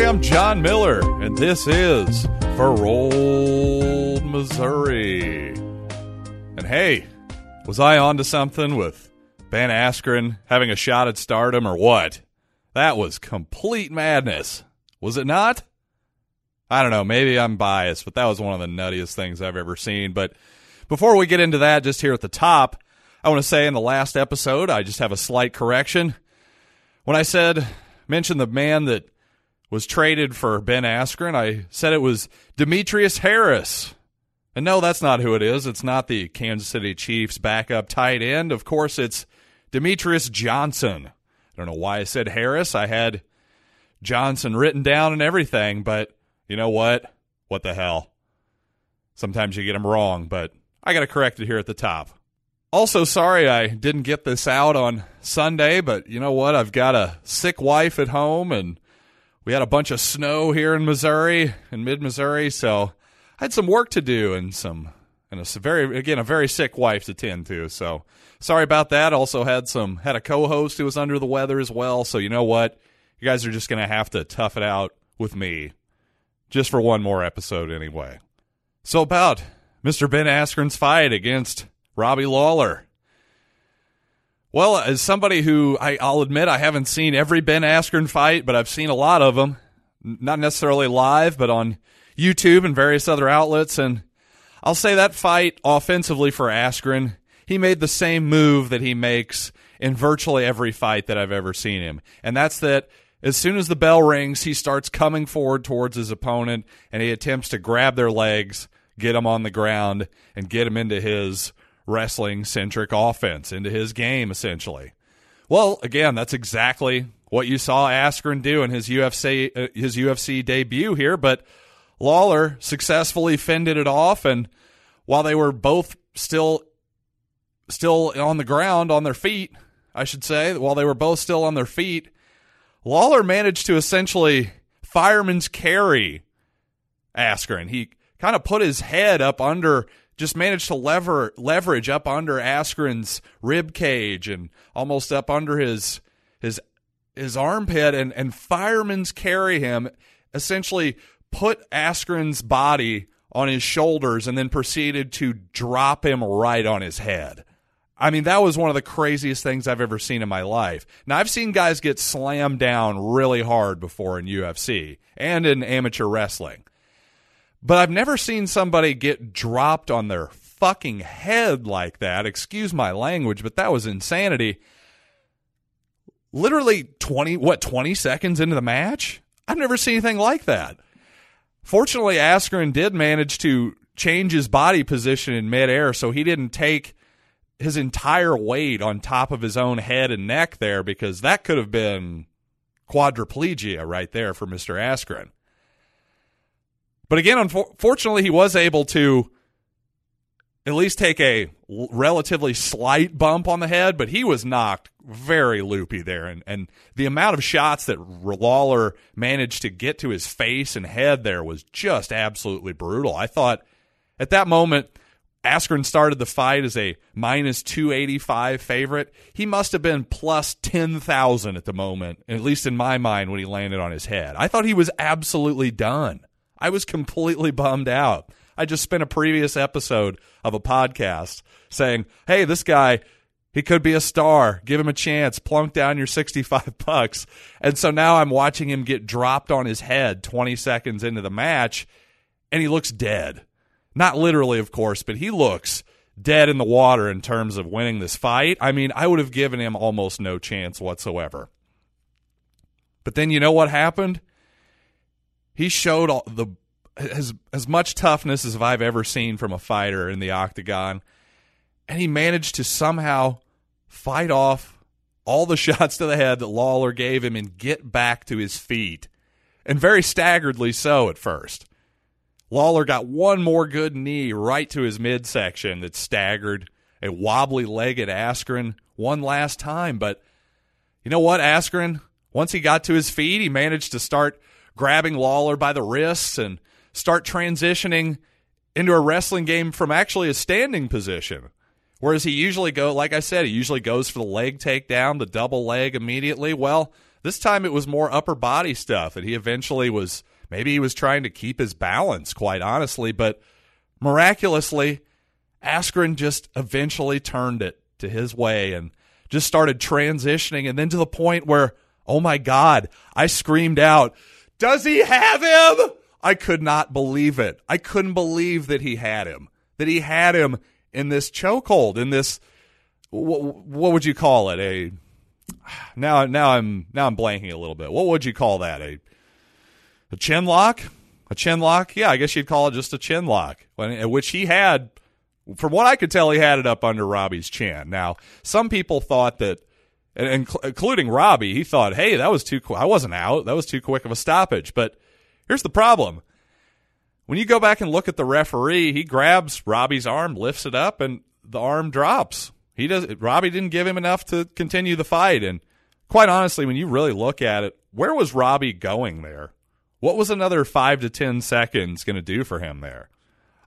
everybody. I'm John Miller, and this is For Old Missouri. And hey, was I on to something with Ben Askren having a shot at stardom or what? That was complete madness. Was it not? I don't know. Maybe I'm biased, but that was one of the nuttiest things I've ever seen. But before we get into that, just here at the top, I want to say in the last episode, I just have a slight correction. When I said, mentioned the man that was traded for Ben Askren, I said it was Demetrius Harris. And no, that's not who it is. It's not the Kansas City Chiefs backup tight end. Of course, it's Demetrious Johnson. I don't know why I said Harris. I had Johnson written down and everything, but you know what? What the hell? Sometimes you get them wrong, but I got to correct it here at the top. Also, sorry I didn't get this out on Sunday, but you know what? I've got a sick wife at home, and we had a bunch of snow here in Missouri, in mid Missouri, so I had some work to do and some, and a very, again, a very sick wife to tend to. So sorry about that. Also had some, had a co host who was under the weather as well. So you know what? You guys are just going to have to tough it out with me just for one more episode anyway. So about Mr. Ben Askren's fight against Robbie Lawler. Well, as somebody who I, will admit I haven't seen every Ben Askren fight, but I've seen a lot of them, not necessarily live, but on YouTube and various other outlets. And I'll say that fight offensively for Askren, he made the same move that he makes in virtually every fight that I've ever seen him. And that's that as soon as the bell rings, he starts coming forward towards his opponent and he attempts to grab their legs, get them on the ground, and get them into his wrestling centric offense into his game, essentially. Well, again, that's exactly what you saw Askren do in his UFC uh, his UFC debut here, but Lawler successfully fended it off and while they were both still still on the ground on their feet, I should say, while they were both still on their feet, Lawler managed to essentially fireman's carry Askren. He kind of put his head up under just managed to lever leverage up under Askren's rib cage and almost up under his his his armpit and and fireman's carry him essentially put Askren's body on his shoulders and then proceeded to drop him right on his head. I mean, that was one of the craziest things I've ever seen in my life. Now, I've seen guys get slammed down really hard before in UFC and in amateur wrestling. But I've never seen somebody get dropped on their fucking head like that. Excuse my language, but that was insanity. Literally 20, what, 20 seconds into the match? I've never seen anything like that. Fortunately, Askren did manage to change his body position in midair, so he didn't take his entire weight on top of his own head and neck there because that could have been quadriplegia right there for Mr. Askren. But again, unfortunately, he was able to at least take a relatively slight bump on the head, but he was knocked very loopy there. And, and the amount of shots that Lawler managed to get to his face and head there was just absolutely brutal. I thought at that moment, Askren started the fight as a minus 285 favorite. He must have been plus 10,000 at the moment, at least in my mind, when he landed on his head. I thought he was absolutely done. I was completely bummed out. I just spent a previous episode of a podcast saying, "Hey, this guy, he could be a star. Give him a chance. Plunk down your 65 bucks." And so now I'm watching him get dropped on his head 20 seconds into the match and he looks dead. Not literally, of course, but he looks dead in the water in terms of winning this fight. I mean, I would have given him almost no chance whatsoever. But then you know what happened? He showed all the as as much toughness as I've ever seen from a fighter in the octagon, and he managed to somehow fight off all the shots to the head that Lawler gave him and get back to his feet, and very staggeredly so at first. Lawler got one more good knee right to his midsection that staggered a wobbly legged Askren one last time. But you know what, Askren, once he got to his feet, he managed to start grabbing Lawler by the wrists and start transitioning into a wrestling game from actually a standing position. Whereas he usually go, like I said, he usually goes for the leg takedown, the double leg immediately. Well, This time it was more upper body stuff and he eventually was maybe he was trying to keep his balance, quite honestly, but miraculously, Askren just eventually turned it to his way and just started transitioning and then to the point where, oh my God, I screamed out, Does he have him? I could not believe it. I couldn't believe that he had him, that he had him in this chokehold, in this, what, what would you call it? A, now, now I'm, now I'm blanking a little bit. What would you call that? A, a chin lock? A chin lock? Yeah, I guess you'd call it just a chin lock, which he had from what I could tell, he had it up under Robbie's chin. Now, some people thought that, and including Robbie, he thought, "Hey, that was too. Qu- I wasn't out. That was too quick of a stoppage." But here's the problem: when you go back and look at the referee, he grabs Robbie's arm, lifts it up, and the arm drops. He does. Robbie didn't give him enough to continue the fight. And quite honestly, when you really look at it, where was Robbie going there? What was another five to ten seconds going to do for him there?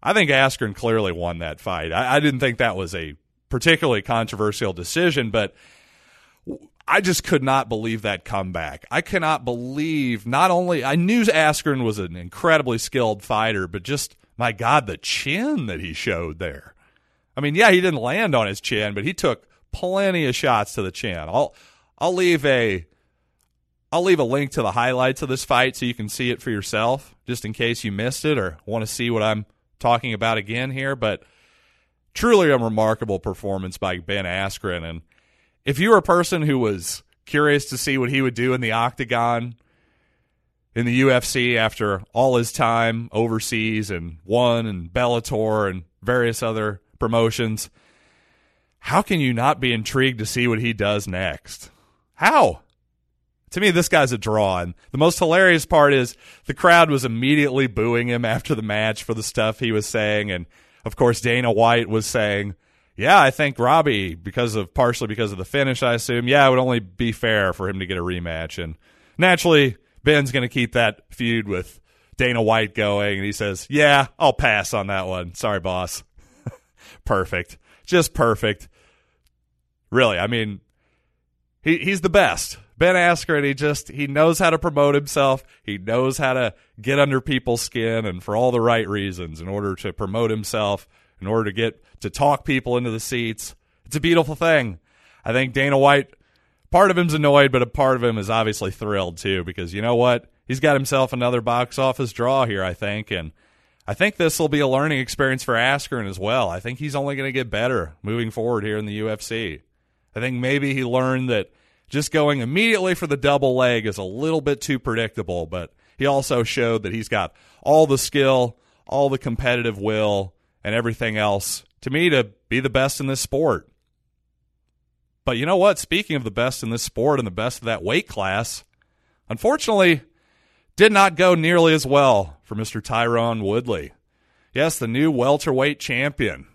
I think Askren clearly won that fight. I, I didn't think that was a particularly controversial decision, but I just could not believe that comeback. I cannot believe not only I knew Askren was an incredibly skilled fighter, but just my God, the chin that he showed there. I mean, yeah, he didn't land on his chin, but he took plenty of shots to the chin. I'll I'll leave a I'll leave a link to the highlights of this fight so you can see it for yourself, just in case you missed it or want to see what I'm talking about again here, but truly a remarkable performance by Ben Askren. And if you were a person who was curious to see what he would do in the octagon in the UFC after all his time overseas and one and Bellator and various other promotions, how can you not be intrigued to see what he does next? How? to me, this guy's a draw. And the most hilarious part is the crowd was immediately booing him after the match for the stuff he was saying. And of course, Dana White was saying, yeah, I think Robbie, because of partially because of the finish, I assume, yeah, it would only be fair for him to get a rematch. And naturally, Ben's going to keep that feud with Dana White going. And he says, yeah, I'll pass on that one. Sorry, boss. perfect. Just perfect. Really, I mean, he, he's the best. Ben Askren, he just he knows how to promote himself. He knows how to get under people's skin, and for all the right reasons, in order to promote himself, in order to get to talk people into the seats. It's a beautiful thing. I think Dana White, part of him's annoyed, but a part of him is obviously thrilled too, because you know what? He's got himself another box office draw here, I think, and I think this will be a learning experience for Askren as well. I think he's only going to get better moving forward here in the UFC. I think maybe he learned that just going immediately for the double leg is a little bit too predictable, but he also showed that he's got all the skill, all the competitive will, and everything else to me to be the best in this sport. But you know what? Speaking of the best in this sport and the best of that weight class, unfortunately, did not go nearly as well for Mr. Tyron Woodley. Yes, the new welterweight champion,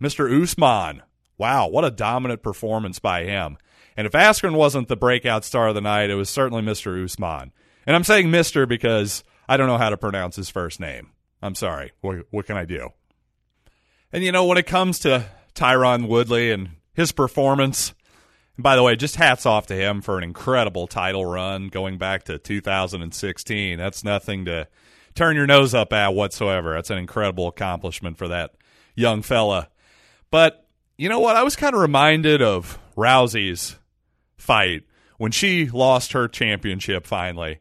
Mr. Usman. Wow, what a dominant performance by him. And if Askren wasn't the breakout star of the night, it was certainly Mr. Usman. And I'm saying Mr. because I don't know how to pronounce his first name. I'm sorry. What, what can I do? And you know, when it comes to Tyron Woodley and his performance, and by the way, just hats off to him for an incredible title run going back to 2016. That's nothing to turn your nose up at whatsoever. That's an incredible accomplishment for that young fella. But you know what? I was kind of reminded of Rousey's fight when she lost her championship finally.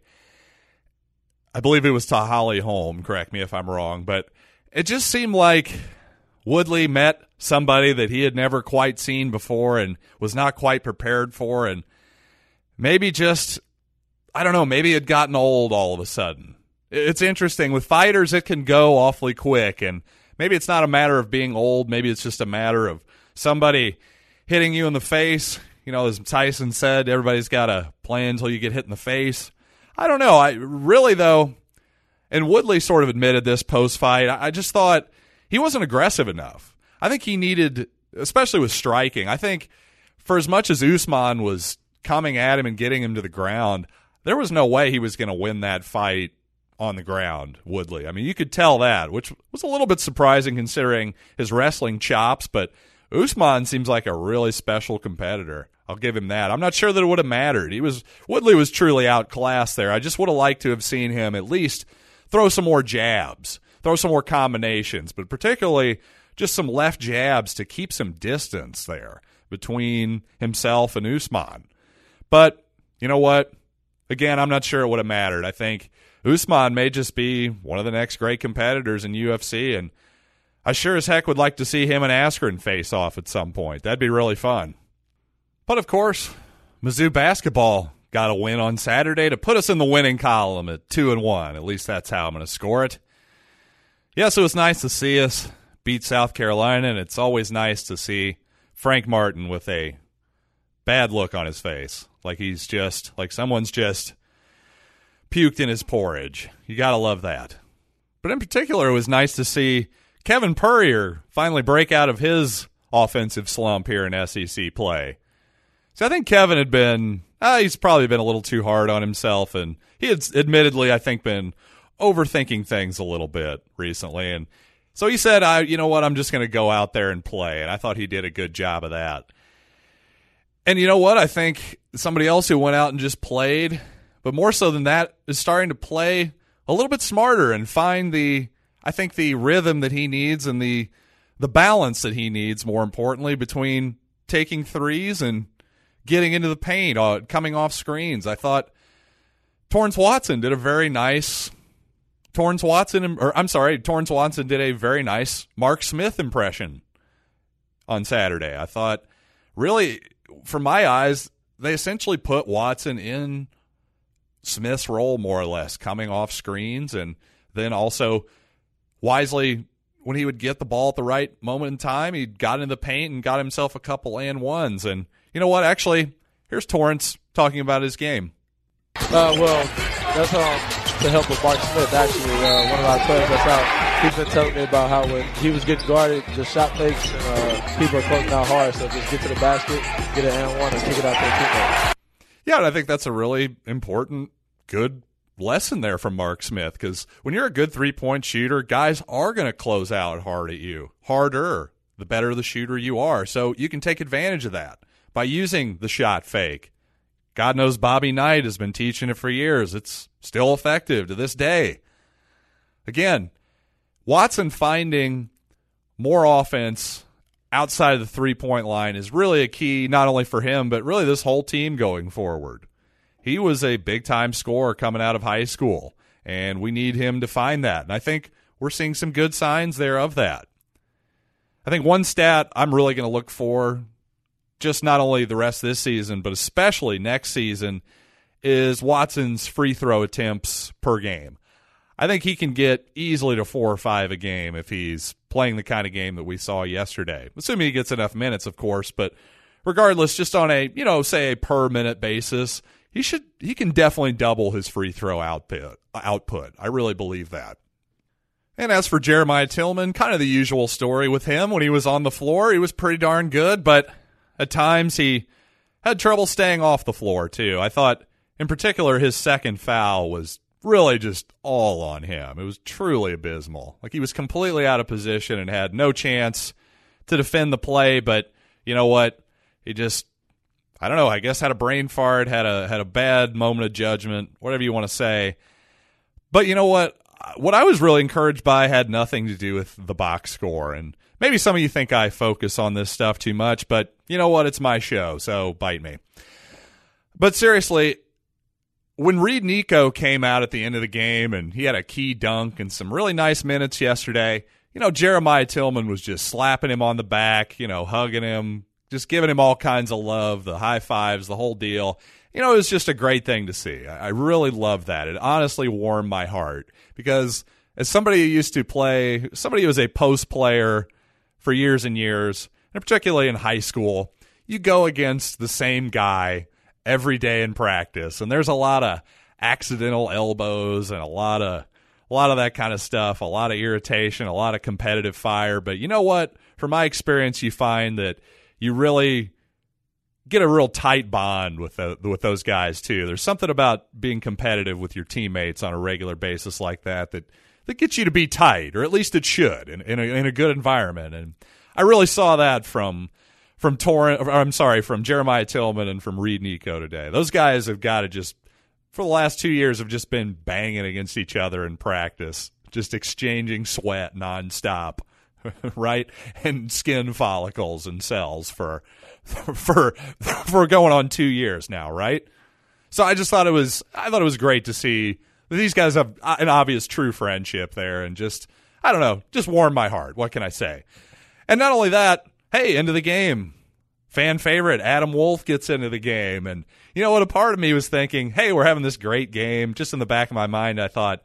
I believe it was to Holly Holm, correct me if I'm wrong, but it just seemed like Woodley met somebody that he had never quite seen before and was not quite prepared for and maybe just I don't know, maybe it had gotten old all of a sudden. It's interesting with fighters it can go awfully quick and maybe it's not a matter of being old, maybe it's just a matter of somebody hitting you in the face you know, as Tyson said, everybody's got to play until you get hit in the face. I don't know. I really though, and Woodley sort of admitted this post fight. I just thought he wasn't aggressive enough. I think he needed, especially with striking. I think for as much as Usman was coming at him and getting him to the ground, there was no way he was going to win that fight on the ground, Woodley. I mean, you could tell that, which was a little bit surprising considering his wrestling chops, but Usman seems like a really special competitor. I'll give him that. I'm not sure that it would have mattered. He was Woodley was truly outclassed there. I just would have liked to have seen him at least throw some more jabs, throw some more combinations, but particularly just some left jabs to keep some distance there between himself and Usman. But you know what? Again, I'm not sure it would have mattered. I think Usman may just be one of the next great competitors in UFC, and I sure as heck would like to see him and Askren face off at some point. That'd be really fun. But of course, Mizzou basketball got a win on Saturday to put us in the winning column at two and one. At least that's how I'm going to score it. Yes, it was nice to see us beat South Carolina, and it's always nice to see Frank Martin with a bad look on his face, like he's just like someone's just puked in his porridge. You got to love that. But in particular, it was nice to see Kevin Puryear finally break out of his offensive slump here in SEC play. So I think Kevin had been, uh, he's probably been a little too hard on himself, and he had admittedly, I think, been overthinking things a little bit recently. And so he said, "I, you know what, I'm just going to go out there and play." And I thought he did a good job of that. And you know what? I think somebody else who went out and just played, but more so than that, is starting to play a little bit smarter and find the, I think, the rhythm that he needs and the the balance that he needs. More importantly, between taking threes and getting into the paint, uh, coming off screens. I thought Torrence Watson did a very nice. Torrence Watson, or I'm sorry, Torrence Watson did a very nice Mark Smith impression on Saturday. I thought, really, from my eyes, they essentially put Watson in Smith's role more or less, coming off screens and then also wisely when he would get the ball at the right moment in time, he got in the paint and got himself a couple and ones and you know what? Actually, here's Torrence talking about his game. Uh, well, that's um, the help of Mark Smith, actually, uh, one of our players that's out. He's been telling me about how when he was getting guarded, the shot fakes uh, people are closing out hard, so just get to the basket, get an and one, and kick it out to teammates. Yeah, and I think that's a really important, good lesson there from Mark Smith because when you're a good three point shooter, guys are going to close out hard at you, harder, the better the shooter you are. So you can take advantage of that by using the shot fake. God knows Bobby Knight has been teaching it for years. It's still effective to this day. Again, Watson finding more offense outside of the three point line is really a key, not only for him, but really this whole team going forward. He was a big time scorer coming out of high school, and we need him to find that. And I think we're seeing some good signs there of that. I think one stat I'm really going to look for just not only the rest of this season, but especially next season, is Watson's free throw attempts per game. I think he can get easily to four or five a game if he's playing the kind of game that we saw yesterday. Assuming he gets enough minutes, of course, but regardless, just on a, you know, say a per minute basis, he should he can definitely double his free throw output output. I really believe that. And as for Jeremiah Tilmon, kind of the usual story with him. When he was on the floor, he was pretty darn good, but at times, he had trouble staying off the floor, too. I thought, in particular, his second foul was really just all on him. It was truly abysmal. Like he was completely out of position and had no chance to defend the play, but you know what? He just I don't know, I guess had a brain fart, had a had a bad moment of judgment, whatever you want to say. But you know what? What I was really encouraged by had nothing to do with the box score and maybe some of you think I focus on this stuff too much, but you know what? It's my show, so bite me. But seriously, when Reed Nikko came out at the end of the game and he had a key dunk and some really nice minutes yesterday, you know, Jeremiah Tilmon was just slapping him on the back, you know, hugging him, just giving him all kinds of love, the high fives, the whole deal. You know, it was just a great thing to see. I really loved that. It honestly warmed my heart because as somebody who used to play, somebody who was a post player for years and years, and particularly in high school, you go against the same guy every day in practice, and there's a lot of accidental elbows and a lot of a lot of that kind of stuff, a lot of irritation, a lot of competitive fire. But you know what? From my experience, you find that you really get a real tight bond with the, with those guys too. There's something about being competitive with your teammates on a regular basis like that that that gets you to be tight, or at least it should, in, in, a, in a good environment. And I really saw that from from Torrent. I'm sorry, from Jeremiah Tilmon and from Reed Nikko today. Those guys have got to just for the last two years have just been banging against each other in practice, just exchanging sweat nonstop, right? And skin follicles and cells for for for going on two years now, right? So I just thought it was I thought it was great to see these guys have uh, an obvious true friendship there, and just I don't know, just warmed my heart. What can I say? And not only that, hey, into the game. Fan favorite Adam Wolf gets into the game. And you know what? A part of me was thinking, hey, we're having this great game. Just in the back of my mind, I thought,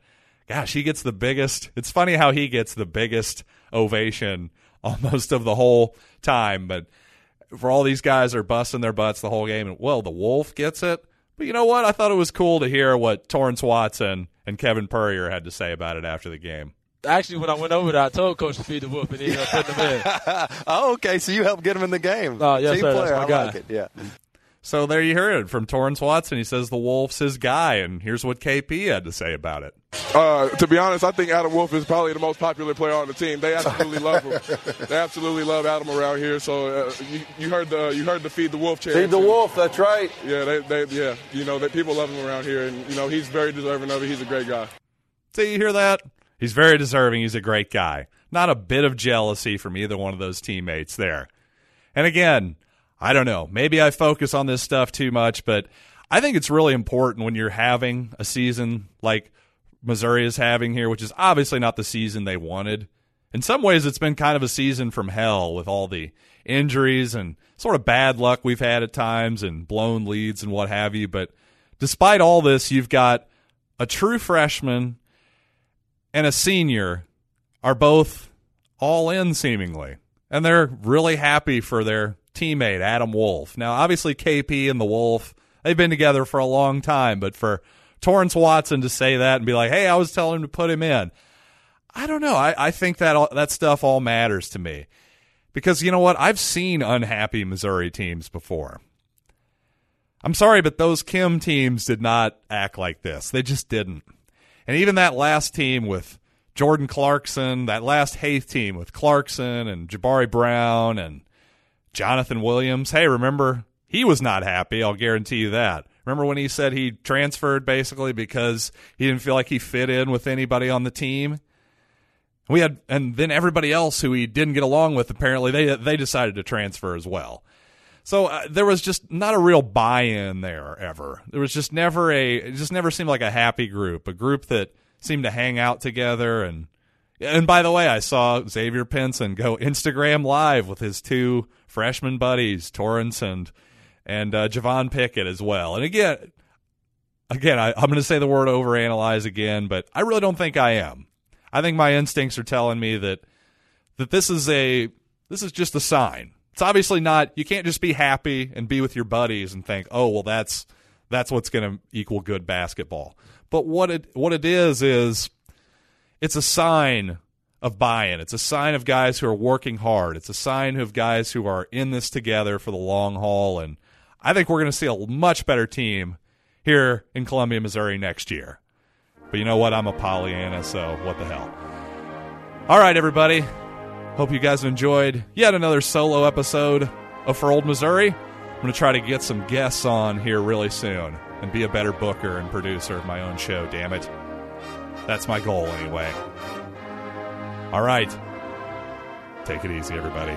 gosh, he gets the biggest. It's funny how he gets the biggest ovation almost of the whole time. But for all these guys are busting their butts the whole game, and well, the Wolf gets it. But you know what? I thought it was cool to hear what Torrence Watson and Kevin Puryear had to say about it after the game. Actually, when I went over there, I told Coach to feed the wolf, and he put him in. oh, okay. So you helped get him in the game. Oh, yes, Team sir. player. That's my I guy. like it. Yeah. So there you heard it from Torrence Watson. He says the Wolf's his guy, and here's what KP had to say about it. Uh, to be honest, I think Adam Wolf is probably the most popular player on the team. They absolutely love him. They absolutely love Adam around here. So uh, you, you heard the you heard the feed the wolf chant. Feed the wolf. That's right. Yeah, they, they yeah. You know that people love him around here, and you know he's very deserving of it. He's a great guy. So you hear that? He's very deserving. He's a great guy. Not a bit of jealousy from either one of those teammates there. And again, I don't know. Maybe I focus on this stuff too much, but I think it's really important when you're having a season like Missouri is having here, which is obviously not the season they wanted. In some ways, it's been kind of a season from hell with all the injuries and sort of bad luck we've had at times and blown leads and what have you. But despite all this, you've got a true freshman and a senior are both all in seemingly. And they're really happy for their teammate, Adam Wolf. Now, obviously, KP and the Wolf, they've been together for a long time, but for Torrence Watson to say that and be like, hey, I was telling him to put him in, I don't know. I, I think that all, that stuff all matters to me. Because you know what? I've seen unhappy Missouri teams before. I'm sorry, but those Kim teams did not act like this. They just didn't. And even that last team with Jordan Clarkson, that last Haith team with Clarkson and Jabari Brown and Jonathan Williams. Hey, remember, he was not happy. I'll guarantee you that. Remember when he said he transferred basically because he didn't feel like he fit in with anybody on the team? We had, and then everybody else who he didn't get along with, apparently they they decided to transfer as well. So uh, there was just not a real buy-in there ever. There was just never a. It just never seemed like a happy group, a group that seemed to hang out together. And and by the way, I saw Xavier Pinson go Instagram live with his two freshman buddies, Torrence and and uh, Javon Pickett as well. And again, again, I, I'm going to say the word overanalyze again, but I really don't think I am. I think my instincts are telling me that that this is a this is just a sign. It's obviously not. You can't just be happy and be with your buddies and think, oh well, that's that's what's going to equal good basketball. But what it what it is is it's a sign of buy-in. It's a sign of guys who are working hard. It's a sign of guys who are in this together for the long haul. And I think we're going to see a much better team here in Columbia, Missouri next year. But you know what? I'm a Pollyanna, so what the hell. All right, everybody. Hope you guys enjoyed yet another solo episode of For Old Missouri. I'm going to try to get some guests on here really soon and be a better booker and producer of my own show, damn it. That's my goal, anyway. All right. Take it easy, everybody.